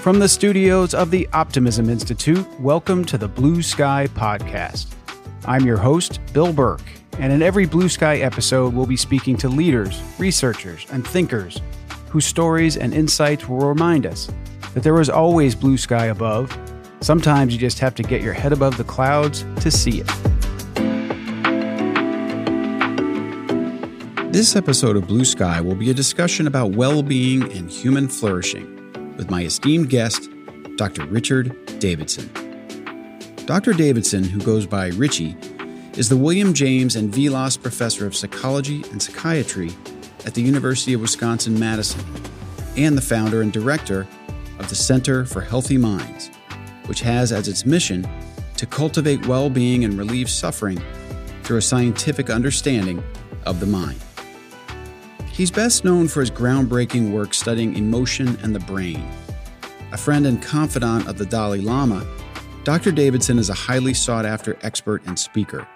From the studios of the Optimism Institute, welcome to the Blue Sky Podcast. I'm your host, Bill Burke, and in every Blue Sky episode, we'll be speaking to leaders, researchers, and thinkers whose stories and insights will remind us that there is always blue sky above. Sometimes you just have to get your head above the clouds to see it. This episode of Blue Sky will be a discussion about well being and human flourishing with my esteemed guest, Dr. Richard Davidson. Dr. Davidson, who goes by Richie, is the William James and Vilas Professor of Psychology and Psychiatry at the University of Wisconsin Madison and the founder and director of the Center for Healthy Minds, which has as its mission to cultivate well being and relieve suffering through a scientific understanding of the mind. He's best known for his groundbreaking work studying emotion and the brain. A friend and confidant of the Dalai Lama, Dr. Davidson is a highly sought after expert and speaker,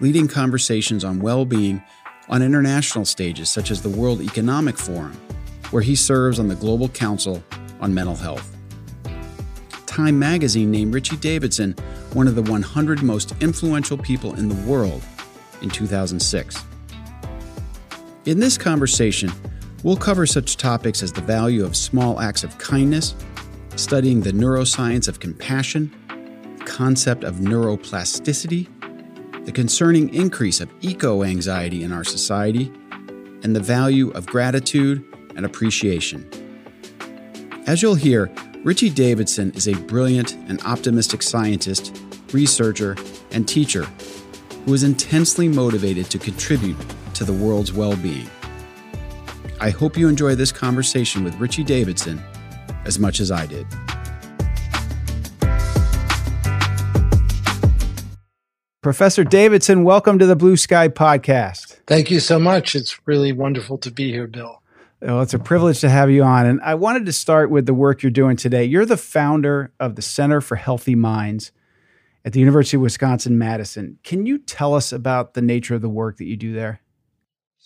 leading conversations on well being on international stages such as the World Economic Forum, where he serves on the Global Council on Mental Health. Time magazine named Richie Davidson one of the 100 most influential people in the world in 2006. In this conversation, we'll cover such topics as the value of small acts of kindness, studying the neuroscience of compassion, the concept of neuroplasticity, the concerning increase of eco anxiety in our society, and the value of gratitude and appreciation. As you'll hear, Richie Davidson is a brilliant and optimistic scientist, researcher, and teacher who is intensely motivated to contribute to the world's well being. I hope you enjoy this conversation with Richie Davidson as much as I did. Professor Davidson, welcome to the Blue Sky Podcast. Thank you so much. It's really wonderful to be here, Bill. Well, it's a privilege to have you on. And I wanted to start with the work you're doing today. You're the founder of the Center for Healthy Minds at the University of Wisconsin Madison. Can you tell us about the nature of the work that you do there?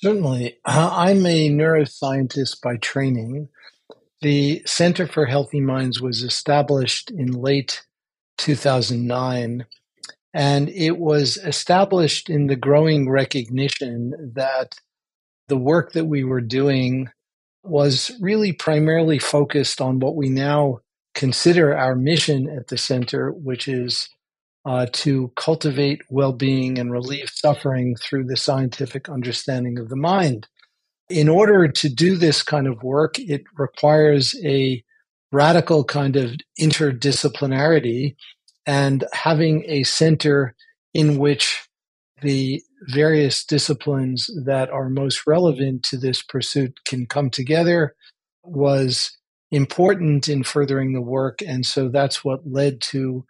Certainly. Uh, I'm a neuroscientist by training. The Center for Healthy Minds was established in late 2009, and it was established in the growing recognition that the work that we were doing was really primarily focused on what we now consider our mission at the center, which is uh, to cultivate well being and relieve suffering through the scientific understanding of the mind. In order to do this kind of work, it requires a radical kind of interdisciplinarity and having a center in which the various disciplines that are most relevant to this pursuit can come together was important in furthering the work. And so that's what led to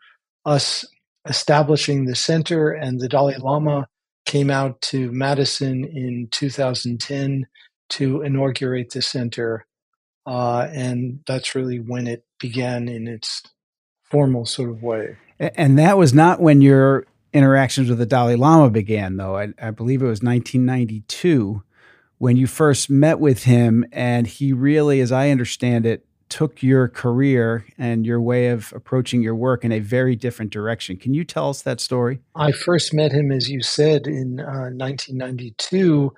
us establishing the center, and the Dalai Lama came out to Madison in 2010 to inaugurate the center. Uh, and that's really when it began in its formal sort of way. And that was not when your interactions with the Dalai Lama began, though. I, I believe it was 1992 when you first met with him, and he really, as I understand it, took your career and your way of approaching your work in a very different direction. Can you tell us that story? I first met him, as you said, in uh, 1992.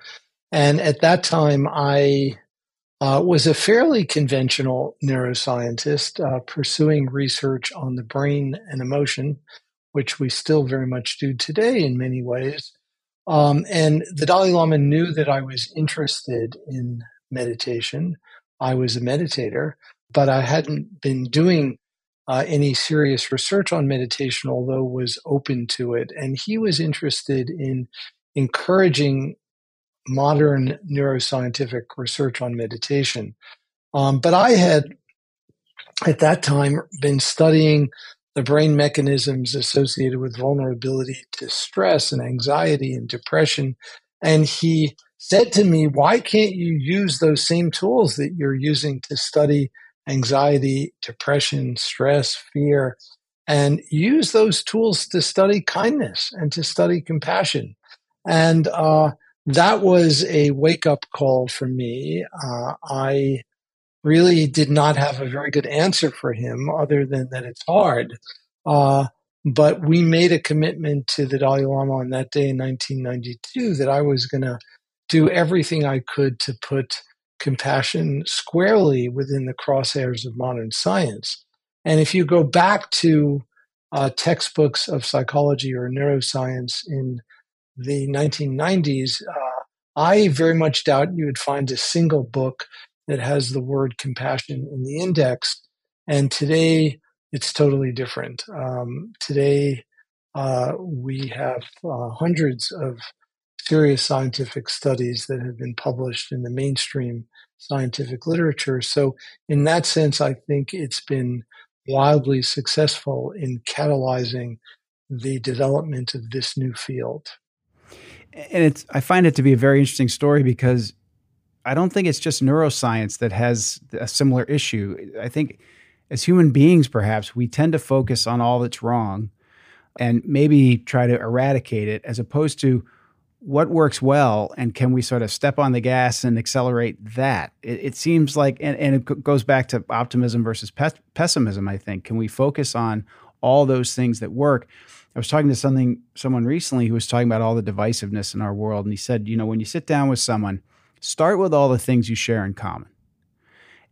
And at that time, I uh, was a fairly conventional neuroscientist uh, pursuing research on the brain and emotion, which we still very much do today in many ways. Um, and the Dalai Lama knew that I was interested in meditation. I was a meditator but I hadn't been doing uh, any serious research on meditation, although was open to it. And he was interested in encouraging modern neuroscientific research on meditation. Um, but I had, at that time, been studying the brain mechanisms associated with vulnerability to stress and anxiety and depression. And he said to me, Why can't you use those same tools that you're using to study anxiety, depression, stress, fear, and use those tools to study kindness and to study compassion. And uh, that was a wake up call for me. Uh, I really did not have a very good answer for him other than that it's hard. Uh, but we made a commitment to the Dalai Lama on that day in 1992 that I was going to do everything I could to put compassion squarely within the crosshairs of modern science. And if you go back to uh, textbooks of psychology or neuroscience in the 1990s, uh, I very much doubt you would find a single book that has the word compassion in the index. And today, it's totally different. Um, today, uh, we have uh, hundreds of serious scientific studies that have been published in the mainstream scientific literature. So, in that sense, I think it's been wildly successful in catalyzing the development of this new field. And it's I find it to be a very interesting story because I don't think it's just neuroscience that has a similar issue. I think as human beings, perhaps we tend to focus on all that's wrong and maybe try to eradicate it as opposed to what works well and can we sort of step on the gas and accelerate that? It, it seems like and, and, it goes back to optimism versus pe- pessimism i think. Can we focus on all those things that work? I was talking to something someone recently who was talking about all the divisiveness in our world and he said you know when you sit down with someone start with all the things you share in common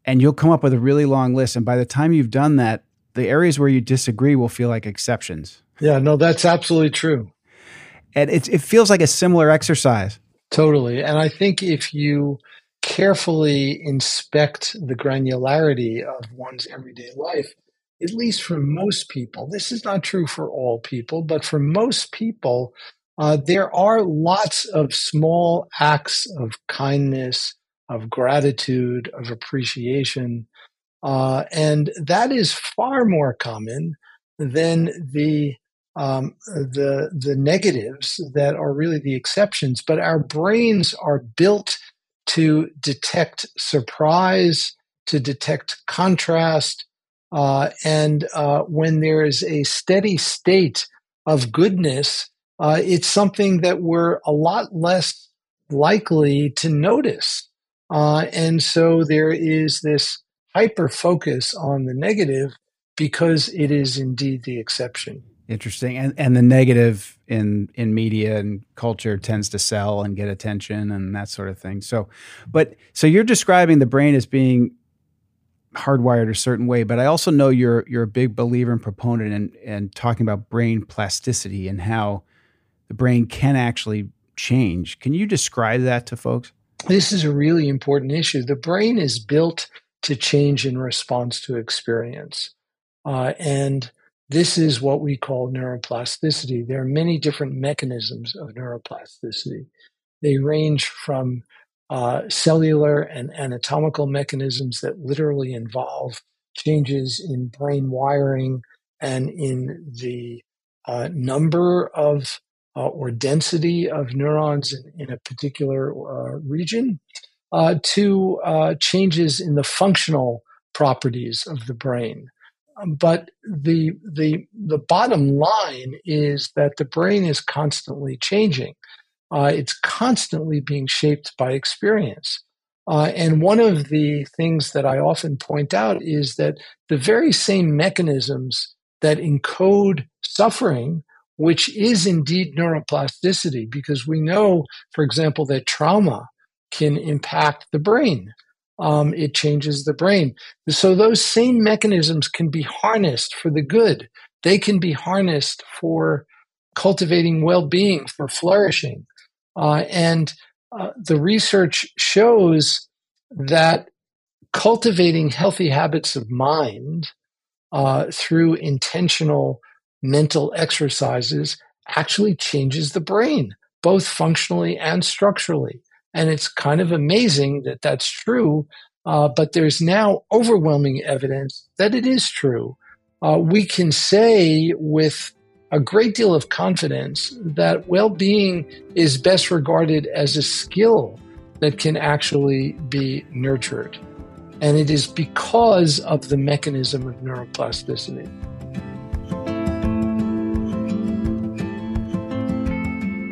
and you'll come up with a really long list and by the time you've done that the areas where you disagree will feel like exceptions. Yeah no that's absolutely true and it, it feels like a similar exercise. Totally. And I think if you carefully inspect the granularity of one's everyday life, at least for most people, this is not true for all people, but for most people, uh, there are lots of small acts of kindness, of gratitude, of appreciation. Uh, and that is far more common than the um, the the negatives that are really the exceptions. But our brains are built to detect surprise, to detect contrast, uh, and uh, when there is a steady state of goodness, uh, it's something that we're a lot less likely to notice. Uh, and so there is this hyper focus on the negative because it is indeed the exception. Interesting. And and the negative in in media and culture tends to sell and get attention and that sort of thing. So but so you're describing the brain as being hardwired a certain way, but I also know you're you're a big believer and proponent and and talking about brain plasticity and how the brain can actually change. Can you describe that to folks? This is a really important issue. The brain is built to change in response to experience. Uh, and this is what we call neuroplasticity. There are many different mechanisms of neuroplasticity. They range from uh, cellular and anatomical mechanisms that literally involve changes in brain wiring and in the uh, number of uh, or density of neurons in, in a particular uh, region, uh, to uh, changes in the functional properties of the brain. But the the the bottom line is that the brain is constantly changing. Uh, it's constantly being shaped by experience. Uh, and one of the things that I often point out is that the very same mechanisms that encode suffering, which is indeed neuroplasticity, because we know, for example, that trauma can impact the brain um, it changes the brain. So those same mechanisms can be harnessed for the good. They can be harnessed for cultivating well-being, for flourishing. Uh, and uh, the research shows that cultivating healthy habits of mind uh, through intentional mental exercises actually changes the brain, both functionally and structurally. And it's kind of amazing that that's true. Uh, but there's now overwhelming evidence that it is true. Uh, we can say with a great deal of confidence that well being is best regarded as a skill that can actually be nurtured. And it is because of the mechanism of neuroplasticity.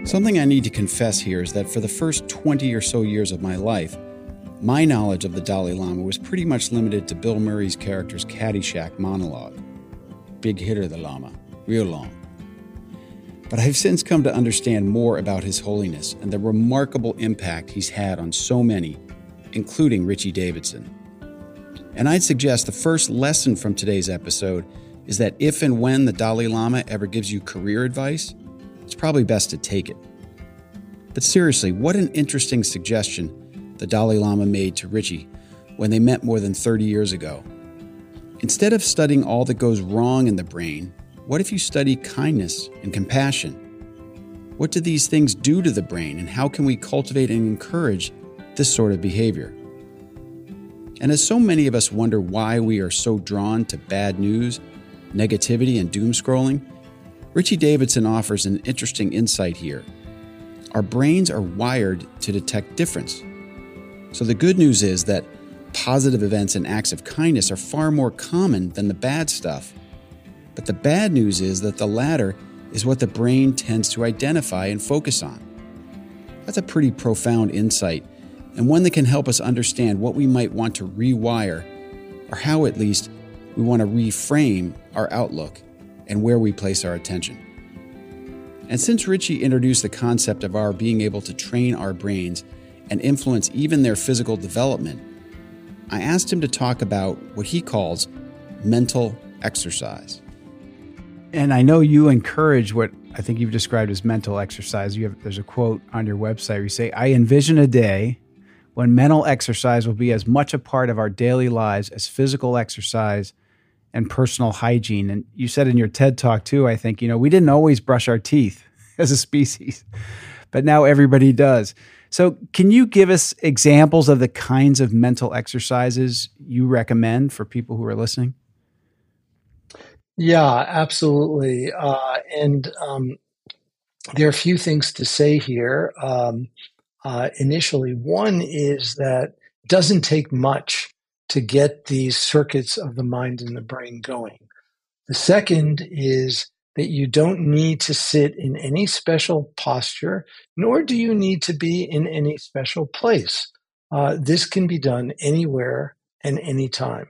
Something I need to confess here is that for the first 20 or so years of my life, my knowledge of the Dalai Lama was pretty much limited to Bill Murray's character's Caddyshack monologue. Big hitter, the Lama, real long. But I've since come to understand more about His Holiness and the remarkable impact he's had on so many, including Richie Davidson. And I'd suggest the first lesson from today's episode is that if and when the Dalai Lama ever gives you career advice, it's probably best to take it. But seriously, what an interesting suggestion the Dalai Lama made to Richie when they met more than 30 years ago. Instead of studying all that goes wrong in the brain, what if you study kindness and compassion? What do these things do to the brain, and how can we cultivate and encourage this sort of behavior? And as so many of us wonder why we are so drawn to bad news, negativity, and doom scrolling, Richie Davidson offers an interesting insight here. Our brains are wired to detect difference. So the good news is that positive events and acts of kindness are far more common than the bad stuff. But the bad news is that the latter is what the brain tends to identify and focus on. That's a pretty profound insight, and one that can help us understand what we might want to rewire, or how at least we want to reframe our outlook and where we place our attention. And since Richie introduced the concept of our being able to train our brains and influence even their physical development, I asked him to talk about what he calls mental exercise. And I know you encourage what I think you've described as mental exercise. You have there's a quote on your website where you say, "I envision a day when mental exercise will be as much a part of our daily lives as physical exercise and personal hygiene." And you said in your TED talk too, I think, you know, we didn't always brush our teeth as a species, but now everybody does. So, can you give us examples of the kinds of mental exercises you recommend for people who are listening? Yeah, absolutely. Uh, and um, there are a few things to say here. Um, uh, initially, one is that it doesn't take much to get these circuits of the mind and the brain going. The second is that you don't need to sit in any special posture, nor do you need to be in any special place. Uh, this can be done anywhere and anytime.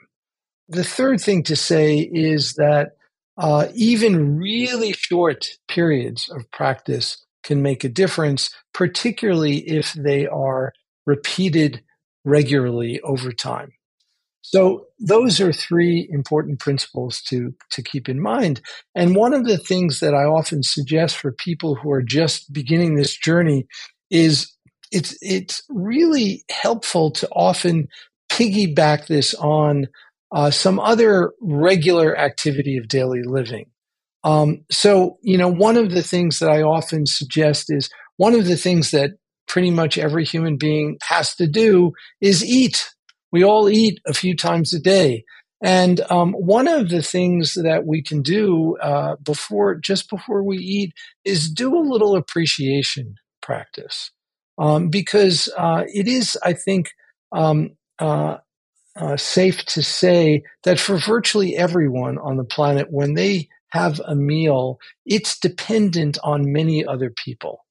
The third thing to say is that uh, even really short periods of practice can make a difference, particularly if they are repeated regularly over time. So those are three important principles to, to keep in mind. And one of the things that I often suggest for people who are just beginning this journey is it's, it's really helpful to often piggyback this on uh, some other regular activity of daily living. Um, so, you know, one of the things that I often suggest is one of the things that pretty much every human being has to do is eat we all eat a few times a day. And um, one of the things that we can do uh, before, just before we eat, is do a little appreciation practice, um, because uh, it is, I think, um, uh, uh safe to say that for virtually everyone on the planet, when they have a meal, it's dependent on many other people.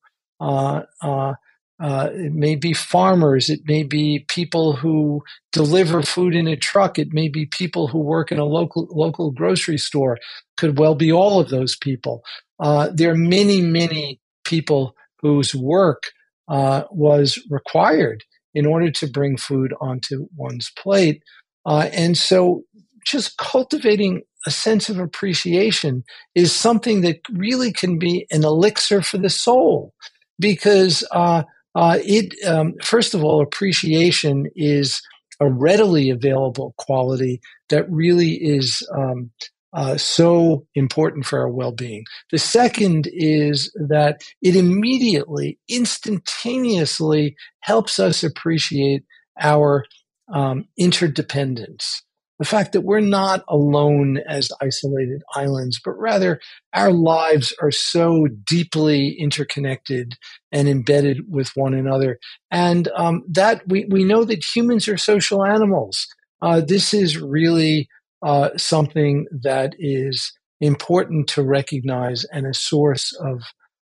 Uh, it may be farmers. It may be people who deliver food in a truck. It may be people who work in a local local grocery store. Could well be all of those people. Uh, there are many, many people whose work uh, was required in order to bring food onto one's plate, uh, and so just cultivating a sense of appreciation is something that really can be an elixir for the soul because uh, uh, it um, first of all, appreciation is a readily available quality that really is um, uh, so important for our well-being. The second is that it immediately, instantaneously helps us appreciate our um, interdependence the fact that we're not alone as isolated islands, but rather our lives are so deeply interconnected and embedded with one another. And um, that we, we know that humans are social animals. Uh, this is really uh, something that is important to recognize and a source of,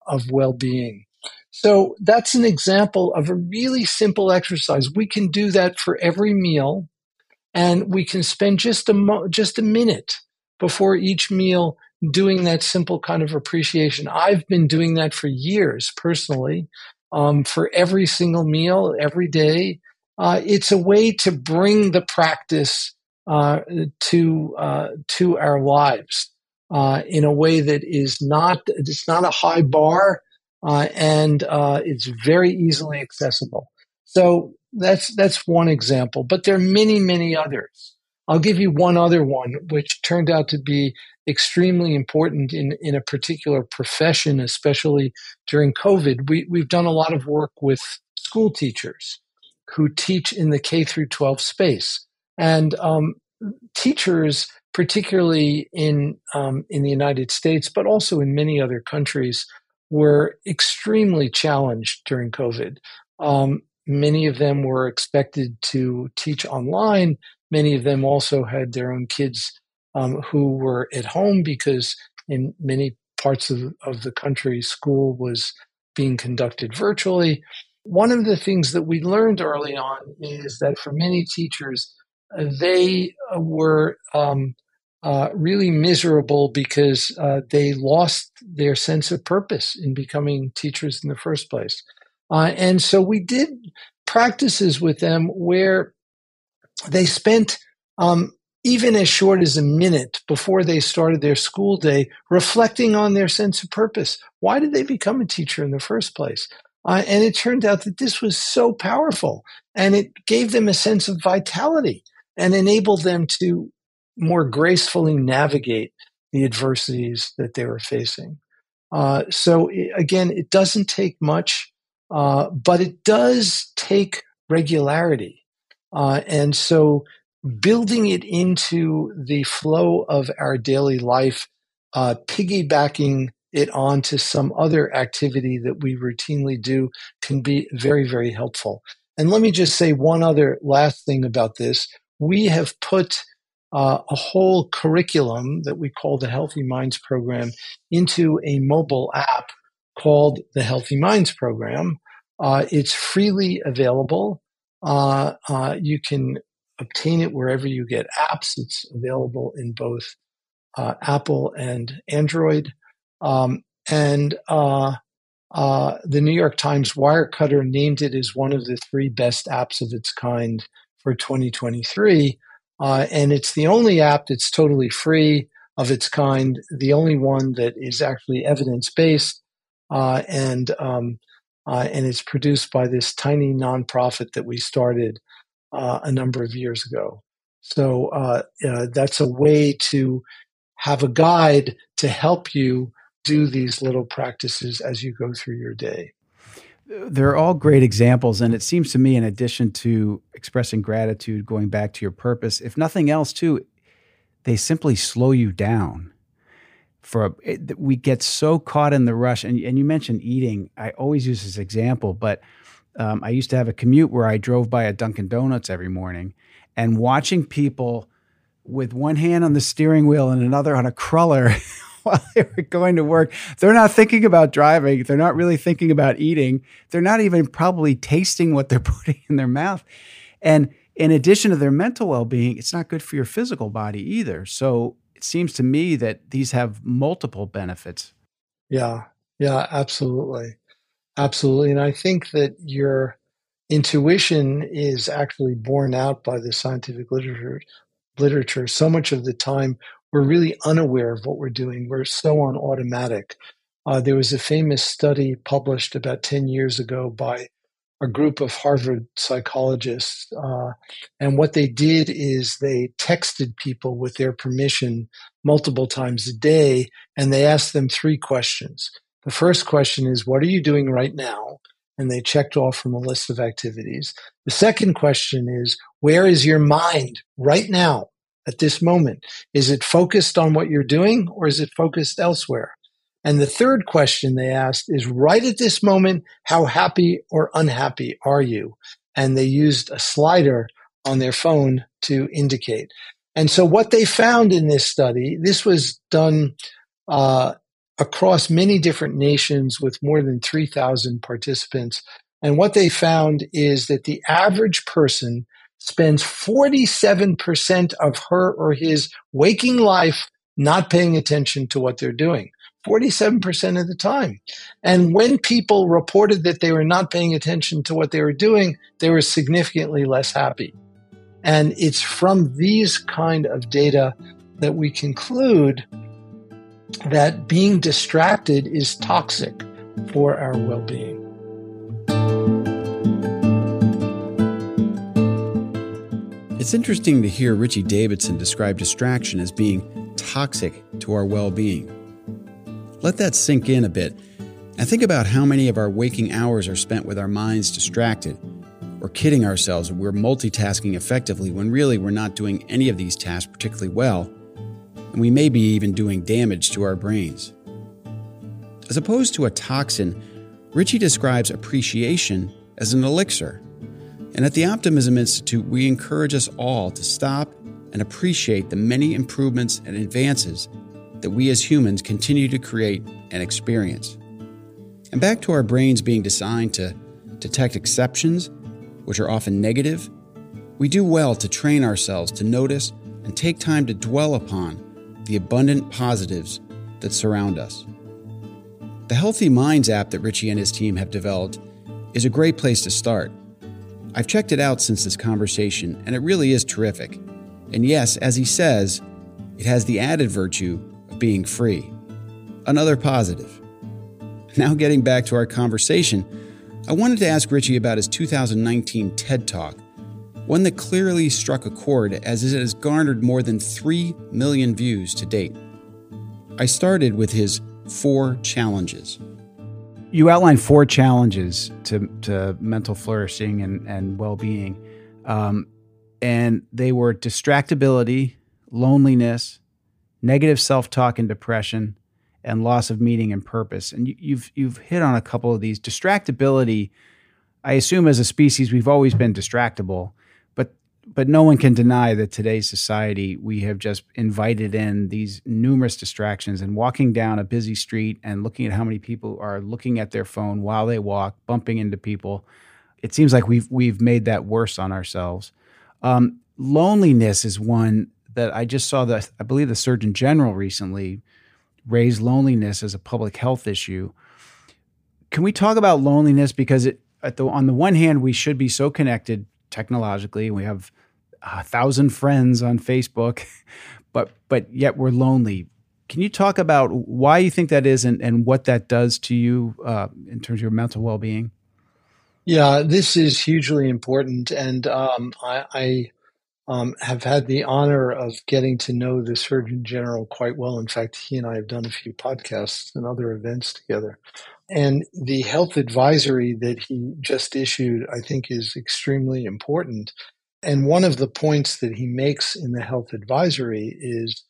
of well being. So that's an example of a really simple exercise. We can do that for every meal and we can spend just a mo- just a minute before each meal doing that simple kind of appreciation. I've been doing that for years personally, um, for every single meal, every day. Uh, it's a way to bring the practice uh, to uh, to our lives uh, in a way that is not it's not a high bar uh, and uh, it's very easily accessible. So that's that's one example, but there are many many others. I'll give you one other one, which turned out to be extremely important in, in a particular profession, especially during COVID. We, we've done a lot of work with school teachers who teach in the K through 12 space. And um, teachers, particularly in, um, in the United States, but also in many other countries, were extremely challenged during COVID. Um, many of them were expected to teach online Many of them also had their own kids um, who were at home because in many parts of, of the country, school was being conducted virtually. One of the things that we learned early on is that for many teachers, uh, they uh, were um, uh, really miserable because uh, they lost their sense of purpose in becoming teachers in the first place. Uh, and so we did practices with them where they spent um, even as short as a minute before they started their school day reflecting on their sense of purpose. Why did they become a teacher in the first place? Uh, and it turned out that this was so powerful and it gave them a sense of vitality and enabled them to more gracefully navigate the adversities that they were facing. Uh, so, again, it doesn't take much, uh, but it does take regularity. Uh, and so building it into the flow of our daily life, uh, piggybacking it onto some other activity that we routinely do can be very, very helpful. And let me just say one other last thing about this. We have put uh, a whole curriculum that we call the Healthy Minds Program into a mobile app called the Healthy Minds Program. Uh, it's freely available. Uh, uh, you can obtain it wherever you get apps. It's available in both uh, Apple and Android. Um, and uh, uh, the New York Times Wirecutter named it as one of the three best apps of its kind for 2023. Uh, and it's the only app that's totally free of its kind, the only one that is actually evidence based. and um, uh, and it's produced by this tiny nonprofit that we started uh, a number of years ago. So uh, that's a way to have a guide to help you do these little practices as you go through your day. They're all great examples. And it seems to me, in addition to expressing gratitude, going back to your purpose, if nothing else, too, they simply slow you down for a, it, we get so caught in the rush and, and you mentioned eating. I always use this example but um, i used to have a commute where i drove by a dunkin donuts every morning and watching people with one hand on the steering wheel and another on a cruller while they were going to work they're not thinking about driving they're not really thinking about eating they're not even probably tasting what they're putting in their mouth. And in addition to their mental well-being it's not good for your physical body either. So it seems to me that these have multiple benefits. Yeah, yeah, absolutely. Absolutely. And I think that your intuition is actually borne out by the scientific literature. Literature. So much of the time, we're really unaware of what we're doing. We're so on automatic. Uh, there was a famous study published about 10 years ago by a group of Harvard psychologists. Uh, and what they did is they texted people with their permission multiple times a day, and they asked them three questions. The first question is, What are you doing right now? And they checked off from a list of activities. The second question is, Where is your mind right now at this moment? Is it focused on what you're doing or is it focused elsewhere? And the third question they asked is right at this moment, how happy or unhappy are you? And they used a slider on their phone to indicate. And so what they found in this study, this was done uh, across many different nations with more than 3,000 participants. And what they found is that the average person spends 47% of her or his waking life not paying attention to what they're doing. 47% of the time. And when people reported that they were not paying attention to what they were doing, they were significantly less happy. And it's from these kind of data that we conclude that being distracted is toxic for our well being. It's interesting to hear Richie Davidson describe distraction as being toxic to our well being. Let that sink in a bit and think about how many of our waking hours are spent with our minds distracted or kidding ourselves we're multitasking effectively when really we're not doing any of these tasks particularly well, and we may be even doing damage to our brains. As opposed to a toxin, Richie describes appreciation as an elixir. And at the Optimism Institute, we encourage us all to stop and appreciate the many improvements and advances that we as humans continue to create and experience. And back to our brains being designed to detect exceptions, which are often negative, we do well to train ourselves to notice and take time to dwell upon the abundant positives that surround us. The Healthy Minds app that Richie and his team have developed is a great place to start. I've checked it out since this conversation, and it really is terrific. And yes, as he says, it has the added virtue being free. Another positive. Now, getting back to our conversation, I wanted to ask Richie about his 2019 TED Talk, one that clearly struck a chord as it has garnered more than 3 million views to date. I started with his four challenges. You outlined four challenges to, to mental flourishing and, and well being. Um, and they were distractibility, loneliness, negative self-talk and depression, and loss of meaning and purpose. And you, you've you've hit on a couple of these. Distractibility, I assume as a species we've always been distractible, but but no one can deny that today's society we have just invited in these numerous distractions and walking down a busy street and looking at how many people are looking at their phone while they walk, bumping into people. It seems like we've we've made that worse on ourselves. Um, loneliness is one that I just saw that I believe the Surgeon General recently raised loneliness as a public health issue. Can we talk about loneliness because it the, on the one hand we should be so connected technologically we have a thousand friends on Facebook but but yet we're lonely. Can you talk about why you think that is and, and what that does to you uh, in terms of your mental well being? Yeah, this is hugely important, and um, I, I um, have had the honor of getting to know the Surgeon General quite well. In fact, he and I have done a few podcasts and other events together. And the health advisory that he just issued, I think, is extremely important. And one of the points that he makes in the health advisory is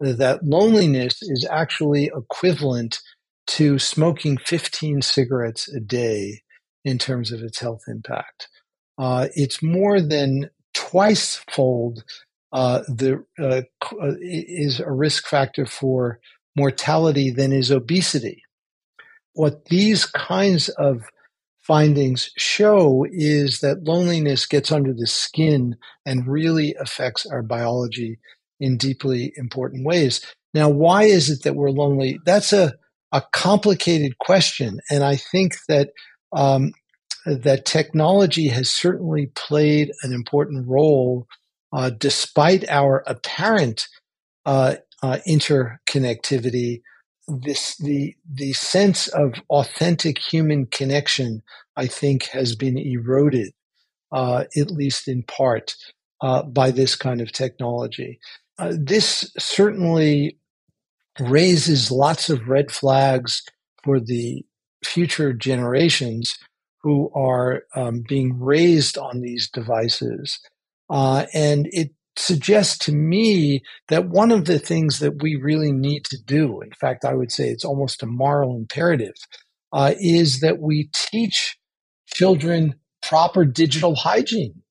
that loneliness is actually equivalent to smoking 15 cigarettes a day in terms of its health impact. Uh, it's more than twice fold uh, the uh, uh, is a risk factor for mortality than is obesity. What these kinds of findings show is that loneliness gets under the skin and really affects our biology in deeply important ways. Now, why is it that we're lonely? That's a, a complicated question. And I think that um, that technology has certainly played an important role uh, despite our apparent uh, uh, interconnectivity. This the the sense of authentic human connection, I think, has been eroded, uh, at least in part, uh, by this kind of technology. Uh, this certainly raises lots of red flags for the future generations who are um, being raised on these devices. Uh, and it suggests to me that one of the things that we really need to do, in fact, I would say it's almost a moral imperative, uh, is that we teach children proper digital hygiene.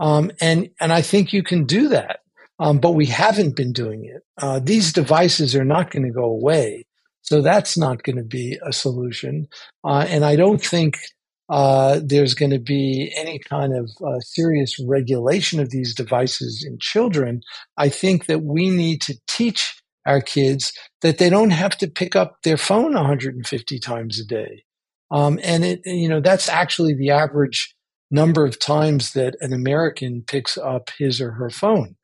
Um, and, and I think you can do that. Um, but we haven't been doing it. Uh, these devices are not going to go away. So that's not going to be a solution. Uh, and I don't think uh, there's going to be any kind of uh, serious regulation of these devices in children. I think that we need to teach our kids that they don't have to pick up their phone 150 times a day. Um, and it, you know, that's actually the average number of times that an American picks up his or her phone,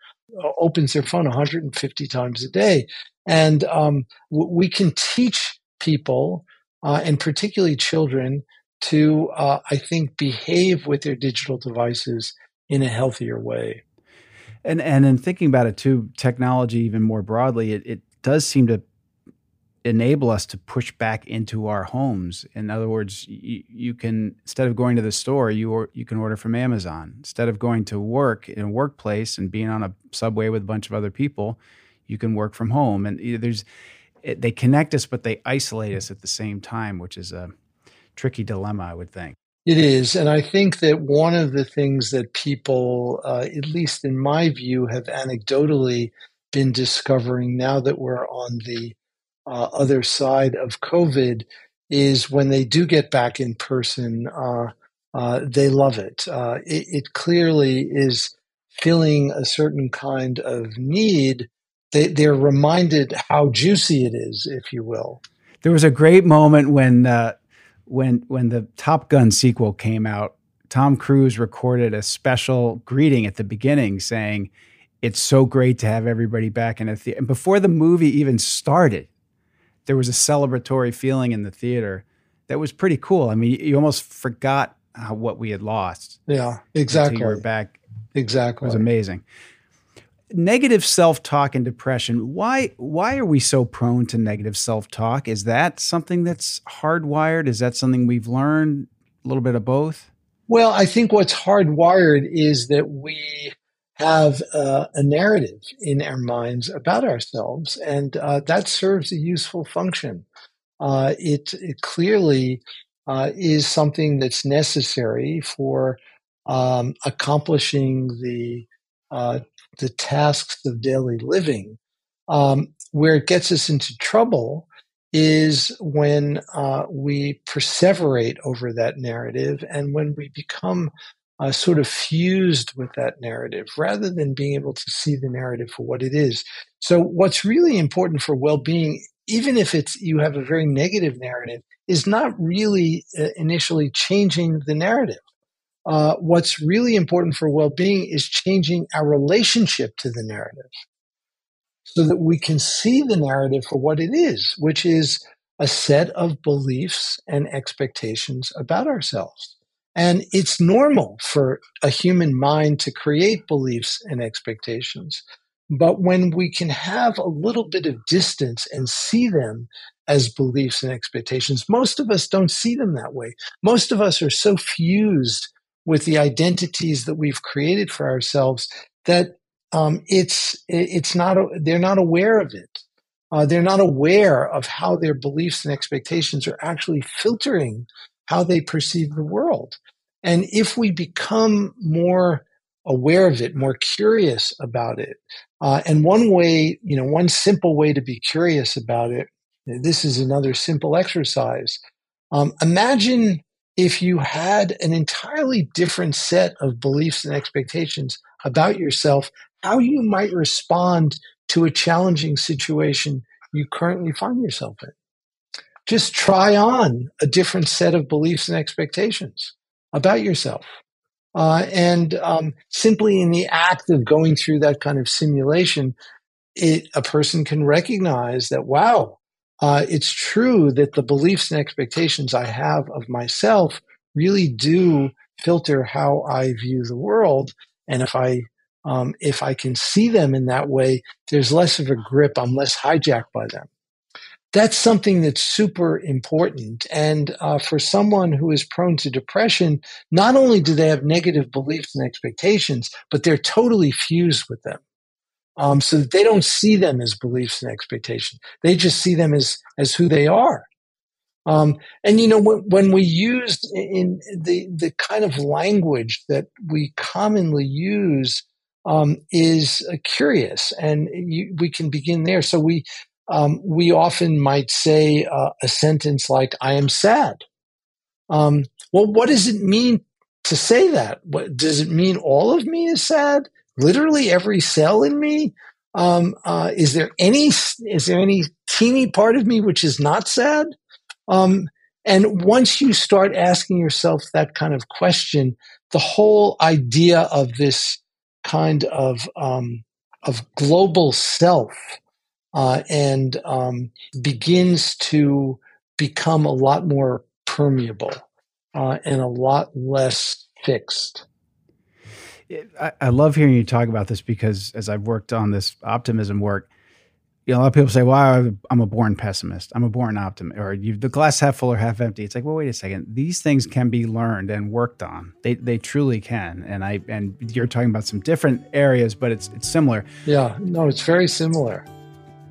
uh, opens their phone 150 times a day. And um, we can teach people, uh, and particularly children, to, uh, I think, behave with their digital devices in a healthier way. And and in thinking about it too, technology even more broadly, it, it does seem to enable us to push back into our homes. In other words, you, you can instead of going to the store, you or, you can order from Amazon. Instead of going to work in a workplace and being on a subway with a bunch of other people, you can work from home. And there's it, they connect us, but they isolate us at the same time, which is a tricky dilemma, I would think. It is. And I think that one of the things that people, uh, at least in my view, have anecdotally been discovering now that we're on the uh, other side of COVID is when they do get back in person, uh, uh they love it. Uh, it. it. clearly is filling a certain kind of need. They, they're reminded how juicy it is, if you will. There was a great moment when uh, when when the Top Gun sequel came out, Tom Cruise recorded a special greeting at the beginning saying, "It's so great to have everybody back in a theater." And before the movie even started, there was a celebratory feeling in the theater that was pretty cool. I mean, you almost forgot how, what we had lost. Yeah, exactly. You were back. Exactly. It was amazing negative self-talk and depression why why are we so prone to negative self-talk? Is that something that's hardwired? Is that something we've learned? A little bit of both? Well i think what's hardwired is that we have uh, a narrative in our minds about ourselves and uh, that serves a useful function. Uh, it, it, clearly uh, is something that's necessary for um, accomplishing the uh, the tasks of daily living. Um, where it gets us into trouble is when uh, we perseverate over that narrative and when we become uh, sort of fused with that narrative rather than being able to see the narrative for what it is. So, what's really important for well being, even if it's you have a very negative narrative, is not really uh, initially changing the narrative uh, what's really important for well being is changing our relationship to the narrative so that we can see the narrative for what it is, which is a set of beliefs and expectations about ourselves. And it's normal for a human mind to create beliefs and expectations. But when we can have a little bit of distance and see them as beliefs and expectations, most of us don't see them that way. Most of us are so fused with the identities that we've created for ourselves that um, it's it's not they're not aware of it. Uh, they're not aware of how their beliefs and expectations are actually filtering how they perceive the world. And if we become more aware of it, more curious about it, uh, and one way, you know, one simple way to be curious about it, this is another simple exercise. Um, imagine if you had an entirely different set of beliefs and expectations about yourself, how you might respond to a challenging situation you currently find yourself in. Just try on a different set of beliefs and expectations about yourself. Uh, and um, simply in the act of going through that kind of simulation, it, a person can recognize that, wow, uh, it's true that the beliefs and expectations I have of myself really do filter how I view the world. And if I um, if I can see them in that way, there's less of a grip. I'm less hijacked by them. That's something that's super important. And uh, for someone who is prone to depression, not only do they have negative beliefs and expectations, but they're totally fused with them um, so that they don't see them as beliefs and expectations. They just see them as as who they are. Um, and you know when, when we use in the the kind of language that we commonly use um, is uh, curious, and you, we can begin there. So we um, we often might say uh, a sentence like, I am sad. Um, well, what does it mean to say that? What, does it mean all of me is sad? Literally every cell in me? Um, uh, is there any is there any teeny part of me which is not sad? Um, and once you start asking yourself that kind of question, the whole idea of this kind of um, of global self uh, and um, begins to become a lot more permeable uh, and a lot less fixed. I, I love hearing you talk about this because as I've worked on this optimism work, you know, a lot of people say, "Well, I'm a born pessimist. I'm a born optimist," or "The glass half full or half empty." It's like, well, wait a second. These things can be learned and worked on. They they truly can. And I and you're talking about some different areas, but it's it's similar. Yeah, no, it's very similar.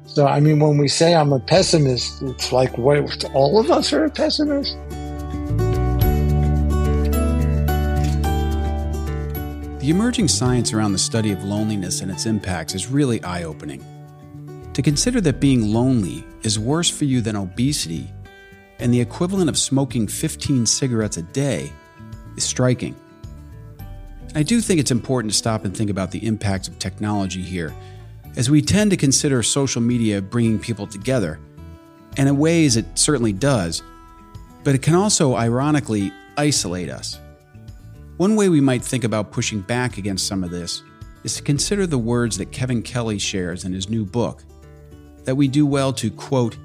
So, I mean, when we say I'm a pessimist, it's like? All of us are a pessimist. The emerging science around the study of loneliness and its impacts is really eye opening. To consider that being lonely is worse for you than obesity and the equivalent of smoking 15 cigarettes a day is striking. I do think it's important to stop and think about the impacts of technology here, as we tend to consider social media bringing people together, and in ways it certainly does, but it can also ironically isolate us. One way we might think about pushing back against some of this is to consider the words that Kevin Kelly shares in his new book, that we do well to, quote,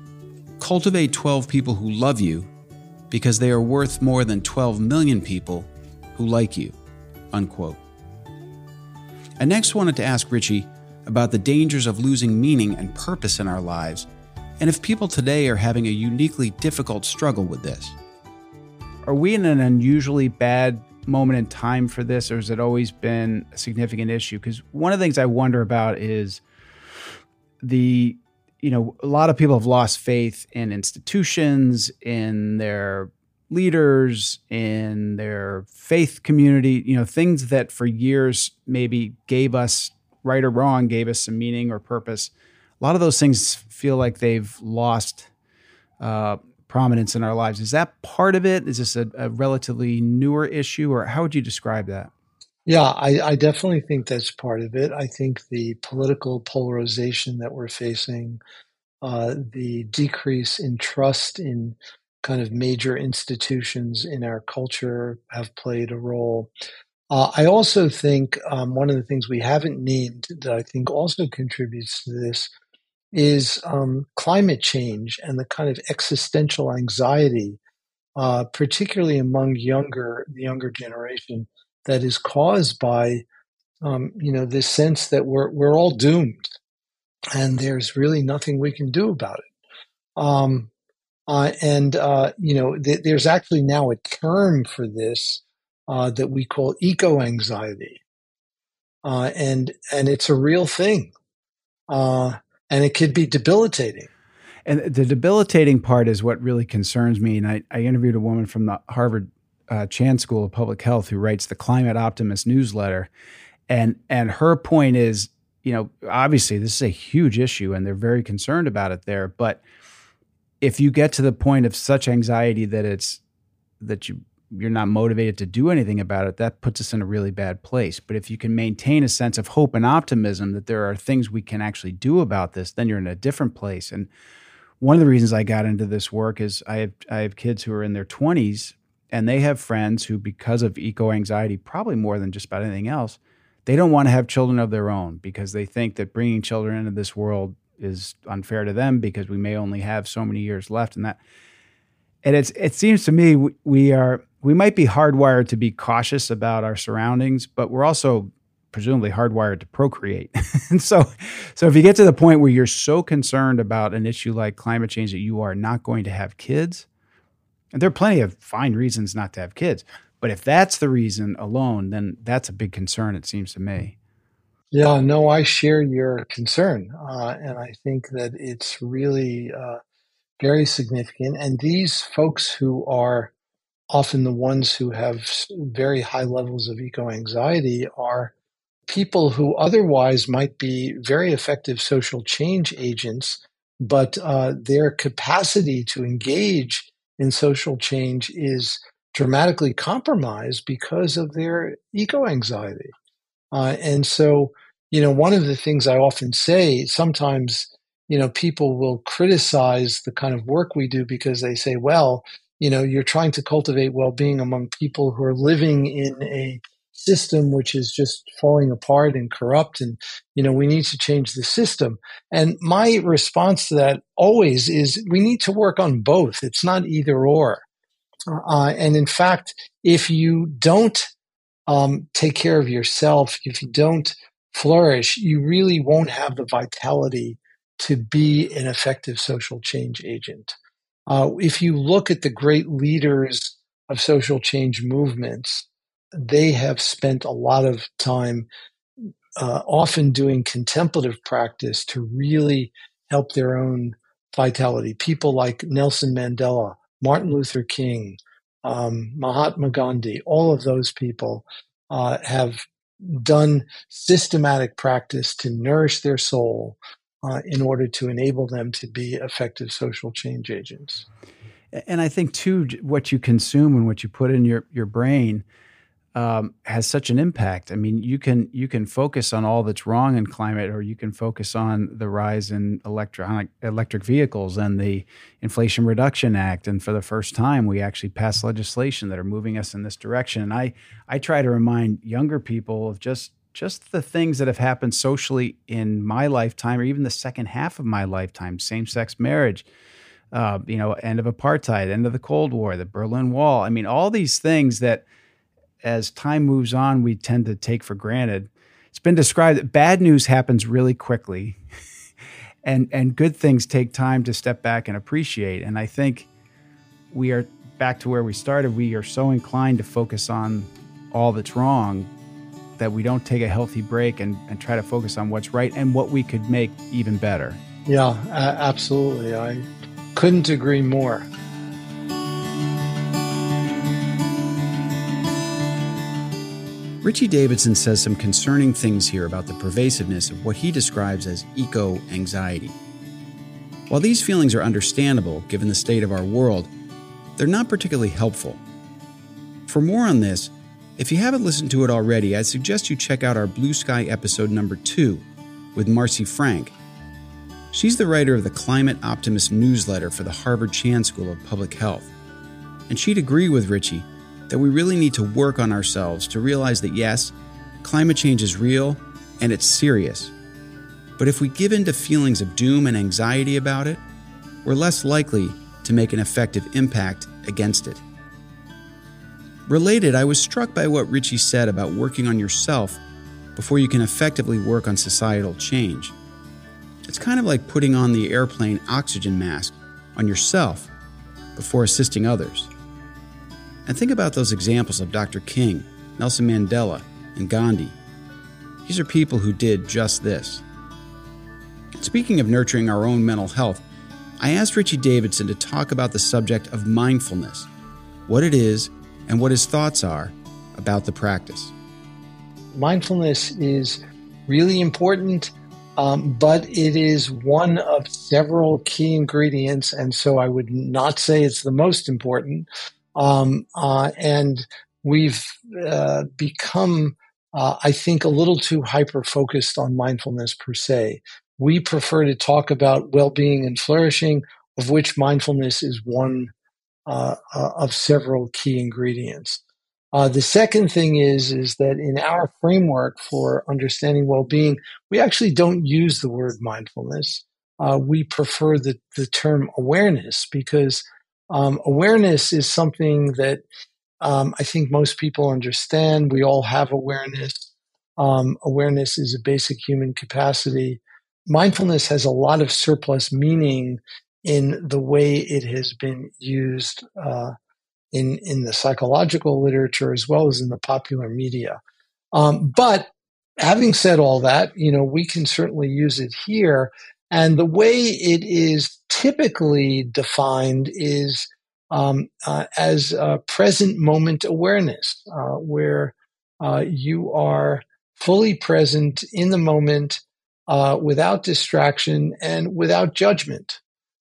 cultivate 12 people who love you because they are worth more than 12 million people who like you, unquote. I next wanted to ask Richie about the dangers of losing meaning and purpose in our lives, and if people today are having a uniquely difficult struggle with this. Are we in an unusually bad moment in time for this, or has it always been a significant issue? Because one of the things I wonder about is the you know, a lot of people have lost faith in institutions, in their leaders, in their faith community, you know, things that for years maybe gave us, right or wrong, gave us some meaning or purpose. A lot of those things feel like they've lost uh, prominence in our lives. Is that part of it? Is this a, a relatively newer issue, or how would you describe that? Yeah, I, I, definitely think that's part of it. I think the political polarization that we're facing, uh, the decrease in trust in kind of major institutions in our culture have played a role. Uh, I also think um, one of the things we haven't named that I think also contributes to this is um, climate change and the kind of existential anxiety, uh, particularly among younger the younger generation that is caused by um, you know this sense that we're we're all doomed and there's really nothing we can do about it. Um, uh, and uh, you know th- there's actually now a term for this uh, that we call eco anxiety, uh, and and it's a real thing, uh, and it could be debilitating. And the debilitating part is what really concerns me. And I, I interviewed a woman from the Harvard uh, Chan School of Public Health who writes the Climate Optimist newsletter, and and her point is, you know, obviously this is a huge issue, and they're very concerned about it there. But if you get to the point of such anxiety that it's that you you're not motivated to do anything about it, that puts us in a really bad place. But if you can maintain a sense of hope and optimism that there are things we can actually do about this, then you're in a different place. And one of the reasons I got into this work is I have I have kids who are in their 20s and they have friends who, because of eco anxiety, probably more than just about anything else, they don't want to have children of their own because they think that bringing children into this world is unfair to them because we may only have so many years left and that and it's it seems to me we, are we might be hardwired to be cautious about our surroundings but we're also presumably hardwired to procreate and so so if you get to the point where you're so concerned about an issue like climate change that you are not going to have kids and there are plenty of fine reasons not to have kids. But if that's the reason alone, then that's a big concern, it seems to me. Yeah, no, I share your concern. Uh, and I think that it's really uh, very significant. And these folks who are often the ones who have very high levels of eco anxiety are people who otherwise might be very effective social change agents but uh, their capacity to engage in social change is dramatically compromised because of their eco anxiety. Uh, and so, you know, one of the things I often say sometimes, you know, people will criticize the kind of work we do because they say, well, you know, you're trying to cultivate well being among people who are living in a system which is just falling apart and corrupt and you know we need to change the system. And my response to that always is we need to work on both. It's not either or. Uh, and in fact if you don't um, take care of yourself if you don't flourish you really won't have the vitality to be an effective social change agent uh, if you look at the great leaders of social change movements they have spent a lot of time, uh, often doing contemplative practice to really help their own vitality. People like Nelson Mandela, Martin Luther King, um, Mahatma Gandhi, all of those people uh, have done systematic practice to nourish their soul uh, in order to enable them to be effective social change agents. And I think too, what you consume and what you put in your your brain um, has such an impact. I mean, you can you can focus on all that's wrong in climate, or you can focus on the rise in electronic electric vehicles and the Inflation Reduction Act. And for the first time, we actually passed legislation that are moving us in this direction. And I I try to remind younger people of just just the things that have happened socially in my lifetime, or even the second half of my lifetime, same sex marriage. Uh, you know, end of apartheid, end of the Cold War, the Berlin Wall. I mean, all these things that as time moves on, we tend to take for granted. It's been described that bad news happens really quickly, and and good things take time to step back and appreciate. And I think we are back to where we started. We are so inclined to focus on all that's wrong that we don't take a healthy break and, and try to focus on what's right and what we could make even better. Yeah, uh, absolutely. I couldn't agree more. Richie Davidson says some concerning things here about the pervasiveness of what he describes as eco anxiety. While these feelings are understandable given the state of our world, they're not particularly helpful. For more on this, if you haven't listened to it already, I suggest you check out our Blue Sky episode number two with Marcy Franck. She's the writer of the Climate Optimist newsletter for the Harvard Chan School of Public Health. And she'd agree with Richie that we really need to work on ourselves to realize that yes, climate change is real and it's serious. But if we give in to feelings of doom and anxiety about it, we're less likely to make an effective impact against it. Related, I was struck by what Richie said about working on yourself before you can effectively work on societal change. It's kind of like putting on the airplane oxygen mask on yourself before assisting others. And think about those examples of Dr. King, Nelson Mandela, and Gandhi. These are people who did just this. Speaking of nurturing our own mental health, I asked Richie Davidson to talk about the subject of mindfulness, what it is, and what his thoughts are about the practice. Mindfulness is really important, um, but it is one of several key ingredients, and so I would not say it's the most important, um, uh, and we've uh, become, uh, I think, a little too hyper focused on mindfulness per se. We prefer to talk about well being and flourishing, of which mindfulness is one uh, uh, of several key ingredients. Uh, the second thing is is that in our framework for understanding well-being, we actually don't use the word mindfulness. Uh, we prefer the, the term awareness because um, awareness is something that um, I think most people understand. We all have awareness. Um, awareness is a basic human capacity. Mindfulness has a lot of surplus meaning in the way it has been used uh, in in the psychological literature as well as in the popular media. Um, but having said all that, you know, we can certainly use it here. And the way it is typically defined is um, uh, as present moment awareness, uh, where uh, you are fully present in the moment, uh, without distraction, and without judgment.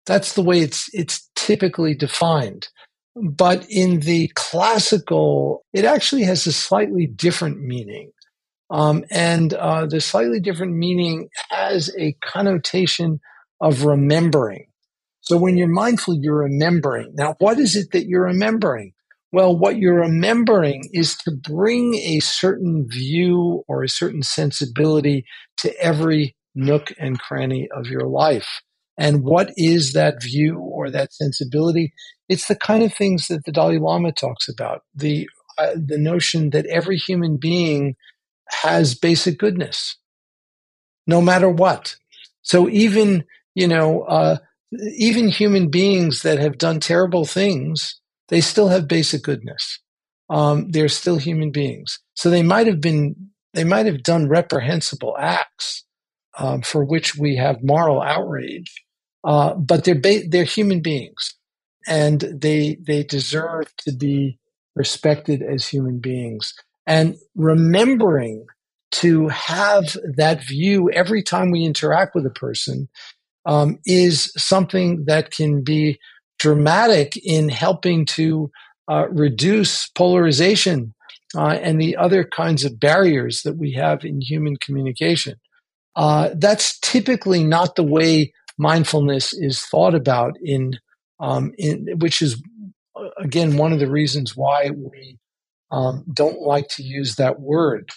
That's the way it's it's typically defined. But in the classical, it actually has a slightly different meaning. Um, and uh, the slightly different meaning has a connotation of remembering. So when you're mindful, you're remembering. Now, what is it that you're remembering? Well, what you're remembering is to bring a certain view or a certain sensibility to every nook and cranny of your life. And what is that view or that sensibility? It's the kind of things that the Dalai Lama talks about. The uh, the notion that every human being has basic goodness, no matter what. So even you know, uh, even human beings that have done terrible things, they still have basic goodness. Um, they're still human beings. So they might have been, they might have done reprehensible acts um, for which we have moral outrage, uh, but they're ba- they're human beings, and they they deserve to be respected as human beings. And remembering to have that view every time we interact with a person um, is something that can be dramatic in helping to uh, reduce polarization uh, and the other kinds of barriers that we have in human communication. Uh, that's typically not the way mindfulness is thought about in, um, in which is uh, again one of the reasons why we um, don't like to use that word.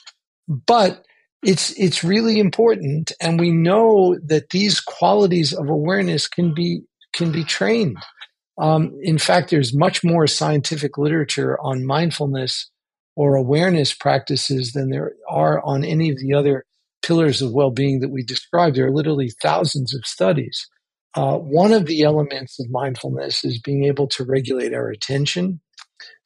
But it's it's really important and we know that these qualities of awareness can be can be trained um, in fact there's much more scientific literature on mindfulness or awareness practices than there are on any of the other pillars of well-being that we described there are literally thousands of studies uh, one of the elements of mindfulness is being able to regulate our attention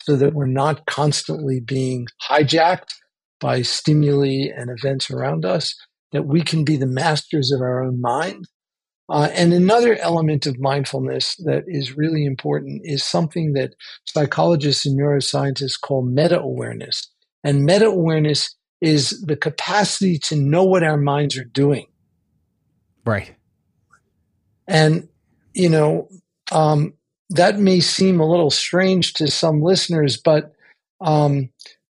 so that we're not constantly being hijacked by stimuli and events around us, that we can be the masters of our own mind. Uh, and another element of mindfulness that is really important is something that psychologists and neuroscientists call meta awareness. And meta awareness is the capacity to know what our minds are doing. Right. And, you know, um, that may seem a little strange to some listeners, but um,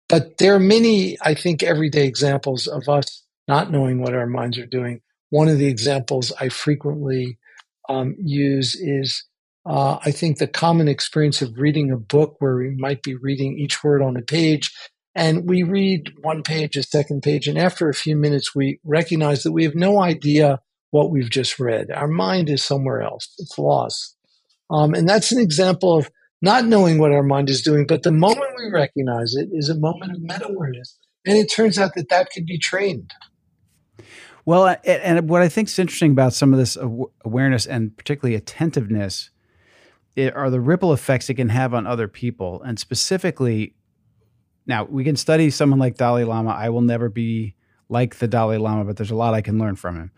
but there are many, I think, everyday examples of us not knowing what our minds are doing. One of the examples I frequently um, use is uh, I think the common experience of reading a book where we might be reading each word on a page and we read one page, a second page, and after a few minutes, we recognize that we have no idea what we've just read. Our mind is somewhere else, it's lost. Um, and that's an example of not knowing what our mind is doing. But the moment we recognize it is a moment of meta awareness. And it turns out that that can be trained. Well, and what I think is interesting about some of this awareness and particularly attentiveness are the ripple effects it can have on other people. And specifically, now we can study someone like Dalai Lama. I will never be like the Dalai Lama, but there's a lot I can learn from him.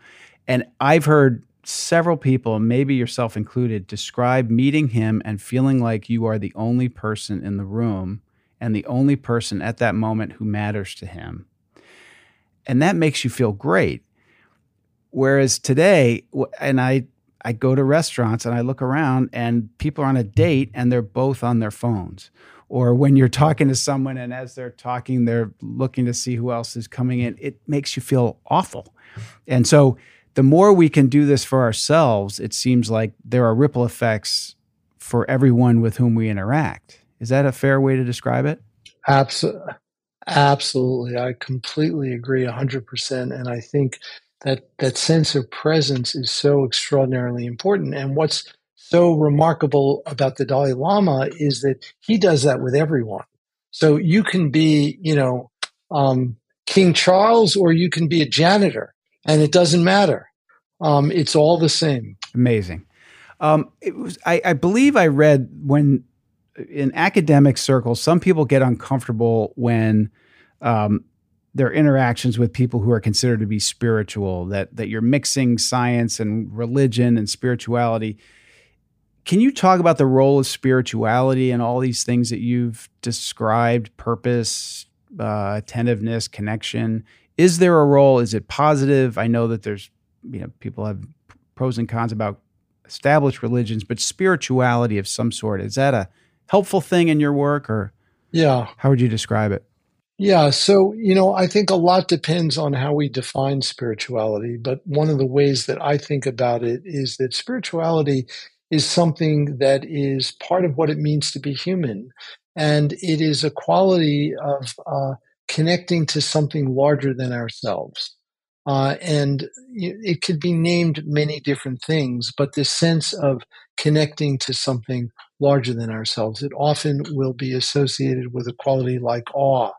And I've heard several people, maybe yourself included, describe meeting him and feeling like you are the only person in the room and the only person at that moment who matters to him. And that makes you feel great. Whereas today, and I, I go to restaurants and I look around and people are on a date and they're both on their phones. Or when you're talking to someone and as they're talking, they're looking to see who else is coming in, it makes you feel awful. And so, the more we can do this for ourselves, it seems like there are ripple effects for everyone with whom we interact. Is that a fair way to describe it? Absolutely. Absolutely. I completely agree 100%. And I think that that sense of presence is so extraordinarily important. And what's so remarkable about the Dalai Lama is that he does that with everyone. So you can be, you know, um, King Charles or you can be a janitor and it doesn't matter. Um, it's all the same. Amazing. Um, it was. I, I believe I read when in academic circles, some people get uncomfortable when um, their interactions with people who are considered to be spiritual. That that you're mixing science and religion and spirituality. Can you talk about the role of spirituality and all these things that you've described? Purpose, uh, attentiveness, connection is there a role? Is it positive? I know that there's you know people have pros and cons about established religions, but spirituality of some sort is that a helpful thing in your work, or yeah, how would you describe it? Yeah, so you know, I think a lot depends on how we define spirituality, but one of the ways that I think about it is that spirituality is something that is part of what it means to be human. And it is a quality of uh, connecting to something larger than ourselves. Uh, and it could be named many different things, but this sense of connecting to something larger than ourselves, it often will be associated with a quality like awe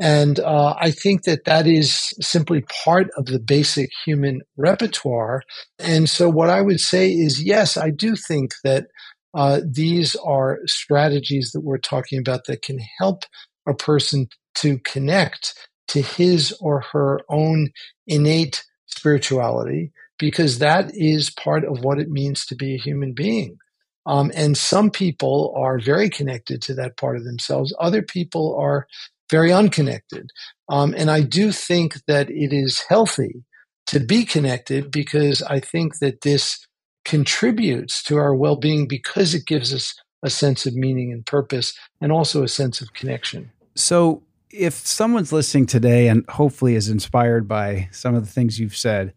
and uh, I think that that is simply part of the basic human repertoire. And so, what I would say is yes, I do think that uh, these are strategies that we're talking about that can help a person to connect to his or her own innate spirituality, because that is part of what it means to be a human being. Um, and some people are very connected to that part of themselves. Other people are very unconnected. Um, and I do think that it is healthy to be connected because I think that this contributes to our well being because it gives us a sense of meaning and purpose and also a sense of connection. So, if someone's listening today and hopefully is inspired by some of the things you've said,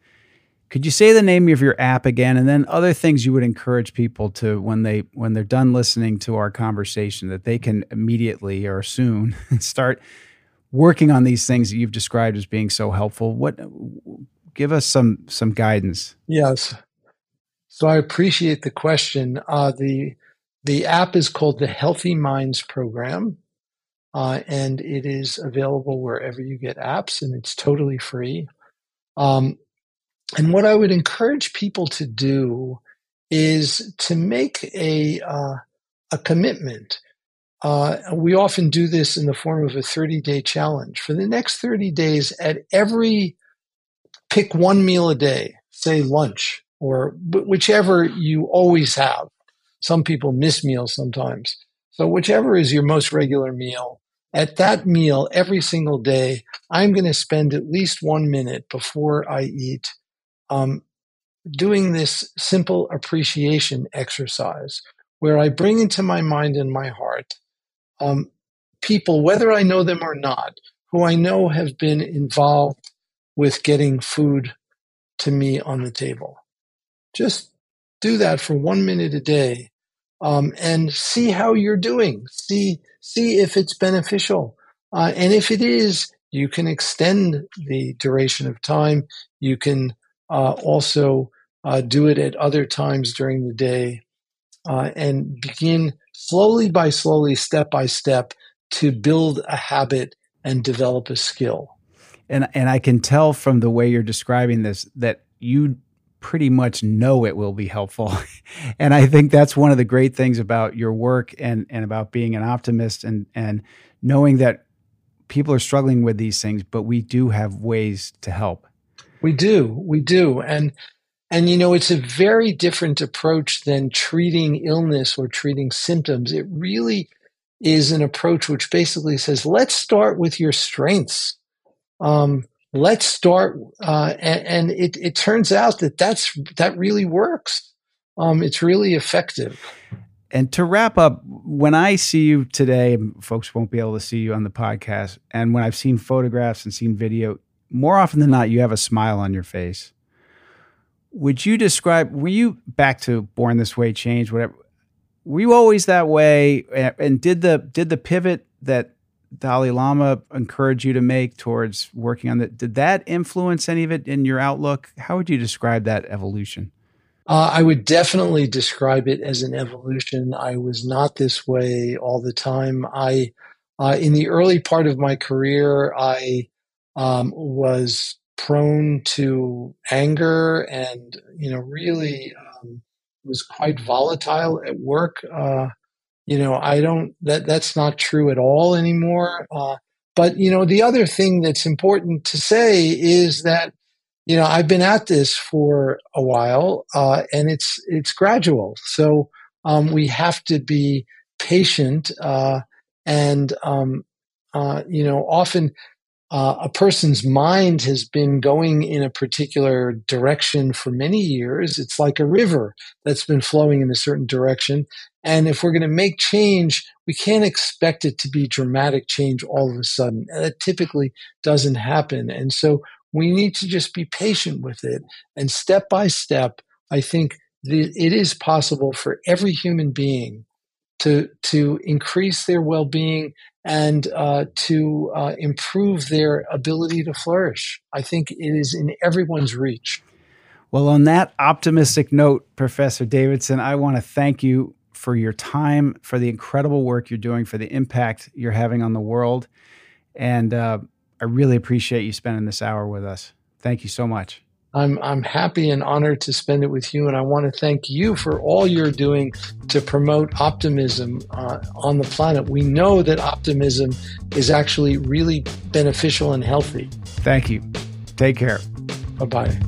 could you say the name of your app again, and then other things you would encourage people to when they when they're done listening to our conversation that they can immediately or soon start working on these things that you've described as being so helpful? What give us some some guidance? Yes. So I appreciate the question. Uh, the the app is called the Healthy Minds Program, uh, and it is available wherever you get apps, and it's totally free. Um, and what I would encourage people to do is to make a uh, a commitment. Uh, we often do this in the form of a 30 day challenge. For the next 30 days, at every pick one meal a day, say lunch or whichever you always have. Some people miss meals sometimes. So, whichever is your most regular meal, at that meal every single day, I'm going to spend at least one minute before I eat um, doing this simple appreciation exercise where I bring into my mind and my heart um, people, whether I know them or not, who I know have been involved with getting food to me on the table. Just do that for one minute a day um, and see how you're doing. See see if it's beneficial, uh, and if it is, you can extend the duration of time. You can also uh, do it at other times during the day uh, and begin slowly by slowly, step by step, to build a habit and develop a skill. And and I can tell from the way you're describing this that you pretty much know it will be helpful. and I think that's one of the great things about your work and and about being an optimist and and knowing that people are struggling with these things, but we do have ways to help. We do, we do, and and you know it's a very different approach than treating illness or treating symptoms. It really is an approach which basically says, let's start with your strengths. Um, let's start, uh, and, and it, it, turns out that that's that really works. Um, it's really effective. And to wrap up, when I see you today, folks won't be able to see you on the podcast. And when I've seen photographs and seen video, more often than not, you have a smile on your face. Would you describe, were you back to Born This Way, Change, whatever? Were you always that way? And did the did the pivot that Dalai Lama encouraged you to make towards working on that, did that influence any of it in your outlook? How would you describe that evolution? Uh, I would definitely describe it as an evolution. I was not this way all the time. I, uh, in the early part of my career, I um, was prone to anger and you know really um, was quite volatile at work. Uh, you know, I don't that that's not true at all anymore. Uh, but you know, the other thing that's important to say is that you know I've been at this for a while, uh, and it's it's gradual. So um, we have to be patient, uh, and um, uh, you know, often uh, a person's mind has been going in a particular direction for many years. It's like a river that's been flowing in a certain direction. And if we're going to make change, we can't expect it to be dramatic change all of a sudden. That typically doesn't happen. And so we need to just be patient with it. And step by step, I think the, it is possible for every human being to, to increase their well being and uh, to uh, improve their ability to flourish. I think it is in everyone's reach. Well, on that optimistic note, Professor Davidson, I want to thank you for your time, for the incredible work you're doing, for the impact you're having on the world. And uh, I really appreciate you spending this hour with us. Thank you so much. I'm I'm happy and honored to spend it with you, and I want to thank you for all you're doing to promote optimism uh, on the planet. We know that optimism is actually really beneficial and healthy. Thank you. Take care. Bye bye.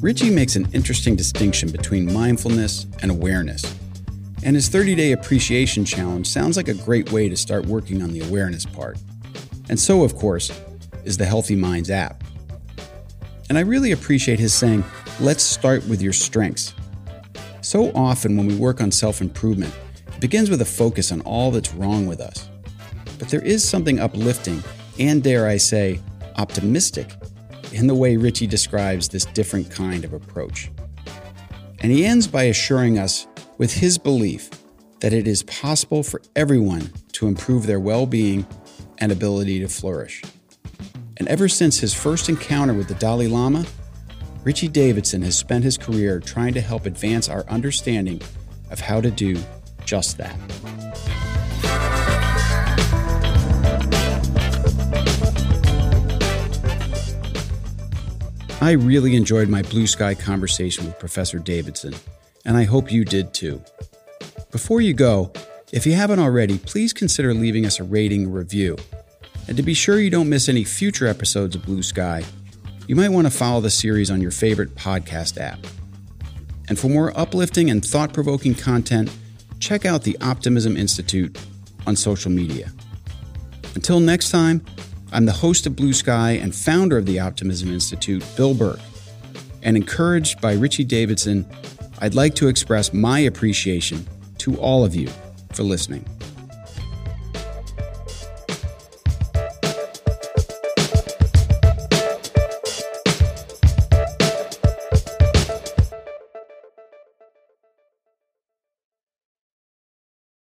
Richie makes an interesting distinction between mindfulness and awareness. And his 30 day appreciation challenge sounds like a great way to start working on the awareness part. And so, of course, is the Healthy Minds app. And I really appreciate his saying, let's start with your strengths. So often when we work on self improvement, it begins with a focus on all that's wrong with us. But there is something uplifting and, dare I say, optimistic in the way Richie describes this different kind of approach. And he ends by assuring us with his belief that it is possible for everyone to improve their well being and ability to flourish. And ever since his first encounter with the Dalai Lama, Richie Davidson has spent his career trying to help advance our understanding of how to do just that. I really enjoyed my blue sky conversation with Professor Davidson and I hope you did too. Before you go, if you haven't already, please consider leaving us a rating or review. And to be sure you don't miss any future episodes of Blue Sky, you might want to follow the series on your favorite podcast app. And for more uplifting and thought provoking content, check out the Optimism Institute on social media. Until next time, I'm the host of Blue Sky and founder of the Optimism Institute, Bill Burke, and encouraged by Richie Davidson I'd like to express my appreciation to all of you for listening.